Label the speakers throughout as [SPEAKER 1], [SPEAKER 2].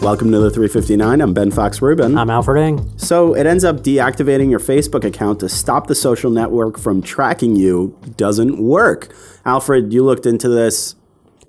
[SPEAKER 1] Welcome to the 359. I'm Ben Fox Rubin.
[SPEAKER 2] I'm Alfred Ng.
[SPEAKER 1] So it ends up deactivating your Facebook account to stop the social network from tracking you doesn't work. Alfred, you looked into this.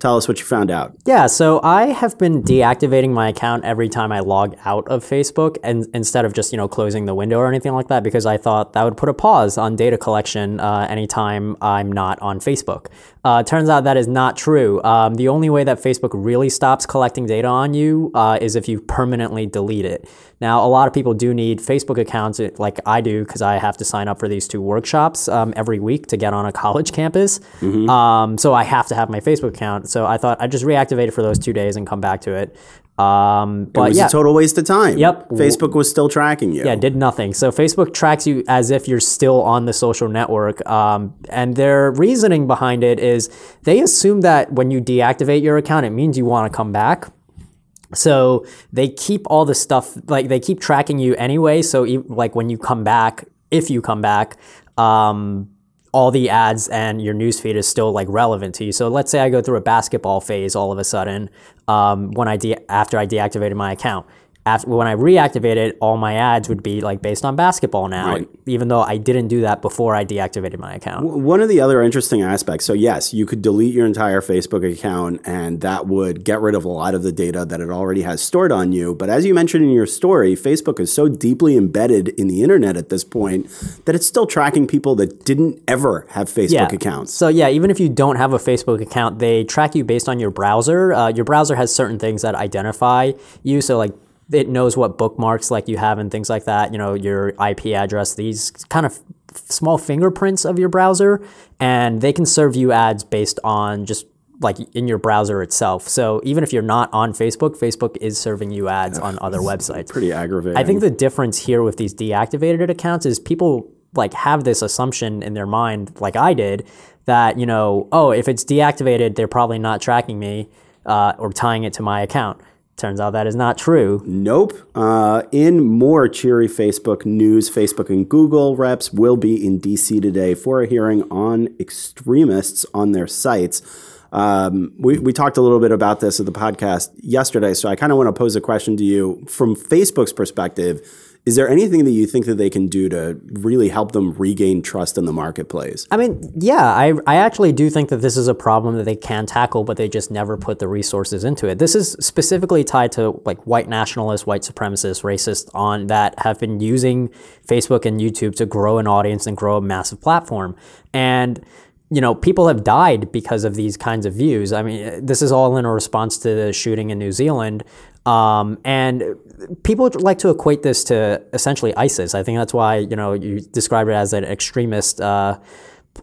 [SPEAKER 1] Tell us what you found out.
[SPEAKER 2] Yeah, so I have been deactivating my account every time I log out of Facebook and instead of just, you know, closing the window or anything like that because I thought that would put a pause on data collection uh, anytime I'm not on Facebook. Uh, turns out that is not true. Um, the only way that Facebook really stops collecting data on you uh, is if you permanently delete it. Now, a lot of people do need Facebook accounts, like I do, because I have to sign up for these two workshops um, every week to get on a college campus. Mm-hmm. Um, so I have to have my Facebook account. So I thought I'd just reactivate it for those two days and come back to it. Um, but
[SPEAKER 1] it was
[SPEAKER 2] yeah.
[SPEAKER 1] a total waste of time.
[SPEAKER 2] Yep.
[SPEAKER 1] Facebook was still tracking you.
[SPEAKER 2] Yeah, did nothing. So Facebook tracks you as if you're still on the social network. Um, and their reasoning behind it is they assume that when you deactivate your account, it means you want to come back. So they keep all the stuff, like they keep tracking you anyway. So like when you come back, if you come back, um, all the ads and your newsfeed is still like relevant to you. So let's say I go through a basketball phase all of a sudden um, when I de- after I deactivated my account after, when I reactivated, all my ads would be like based on basketball now, right. even though I didn't do that before I deactivated my account.
[SPEAKER 1] One of the other interesting aspects so, yes, you could delete your entire Facebook account and that would get rid of a lot of the data that it already has stored on you. But as you mentioned in your story, Facebook is so deeply embedded in the internet at this point that it's still tracking people that didn't ever have Facebook
[SPEAKER 2] yeah.
[SPEAKER 1] accounts.
[SPEAKER 2] So, yeah, even if you don't have a Facebook account, they track you based on your browser. Uh, your browser has certain things that identify you. So, like, it knows what bookmarks like you have and things like that. You know, your IP address, these kind of small fingerprints of your browser, and they can serve you ads based on just like in your browser itself. So even if you're not on Facebook, Facebook is serving you ads on other websites.
[SPEAKER 1] Pretty aggravating.
[SPEAKER 2] I think the difference here with these deactivated accounts is people like have this assumption in their mind, like I did, that you know, oh, if it's deactivated, they're probably not tracking me uh, or tying it to my account. Turns out that is not true.
[SPEAKER 1] Nope. Uh, in more cheery Facebook news, Facebook and Google reps will be in DC today for a hearing on extremists on their sites. Um, we, we talked a little bit about this at the podcast yesterday, so I kind of want to pose a question to you from Facebook's perspective is there anything that you think that they can do to really help them regain trust in the marketplace?
[SPEAKER 2] I mean, yeah, I, I actually do think that this is a problem that they can tackle, but they just never put the resources into it. This is specifically tied to like white nationalists, white supremacists, racists on that have been using Facebook and YouTube to grow an audience and grow a massive platform. And you know, people have died because of these kinds of views. I mean, this is all in a response to the shooting in New Zealand. Um, and people like to equate this to essentially ISIS. I think that's why you know you describe it as an extremist uh,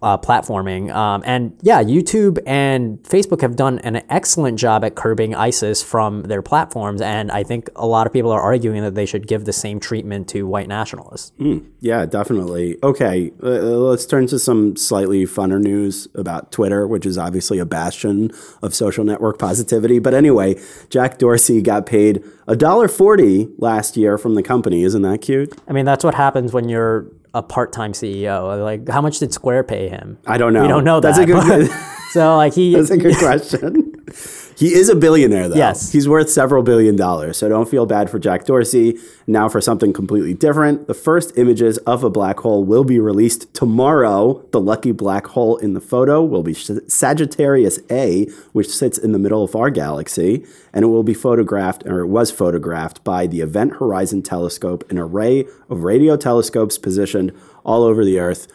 [SPEAKER 2] uh, platforming. Um, and yeah, YouTube and Facebook have done an excellent job at curbing ISIS from their platforms. And I think a lot of people are arguing that they should give the same treatment to white nationalists.
[SPEAKER 1] Mm, yeah, definitely. Okay, uh, let's turn to some slightly funner news about Twitter, which is obviously a bastion of social network positivity. But anyway, Jack Dorsey got paid $1.40 last year from the company. Isn't that cute?
[SPEAKER 2] I mean, that's what happens when you're a part-time CEO? Like, how much did Square pay him?
[SPEAKER 1] I don't know.
[SPEAKER 2] We don't know that.
[SPEAKER 1] That's a good.
[SPEAKER 2] so like he.
[SPEAKER 1] That's a good question. He is a billionaire, though.
[SPEAKER 2] Yes.
[SPEAKER 1] He's worth several billion dollars. So don't feel bad for Jack Dorsey. Now, for something completely different, the first images of a black hole will be released tomorrow. The lucky black hole in the photo will be Sagittarius A, which sits in the middle of our galaxy. And it will be photographed, or it was photographed, by the Event Horizon Telescope, an array of radio telescopes positioned all over the Earth.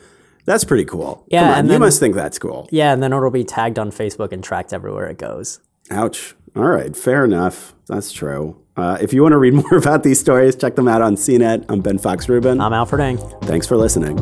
[SPEAKER 1] That's pretty cool.
[SPEAKER 2] Yeah,
[SPEAKER 1] and you must think that's cool.
[SPEAKER 2] Yeah, and then it'll be tagged on Facebook and tracked everywhere it goes.
[SPEAKER 1] Ouch. All right, fair enough. That's true. Uh, if you want to read more about these stories, check them out on CNET. I'm Ben Fox Rubin.
[SPEAKER 2] I'm Alfred Ng.
[SPEAKER 1] Thanks for listening.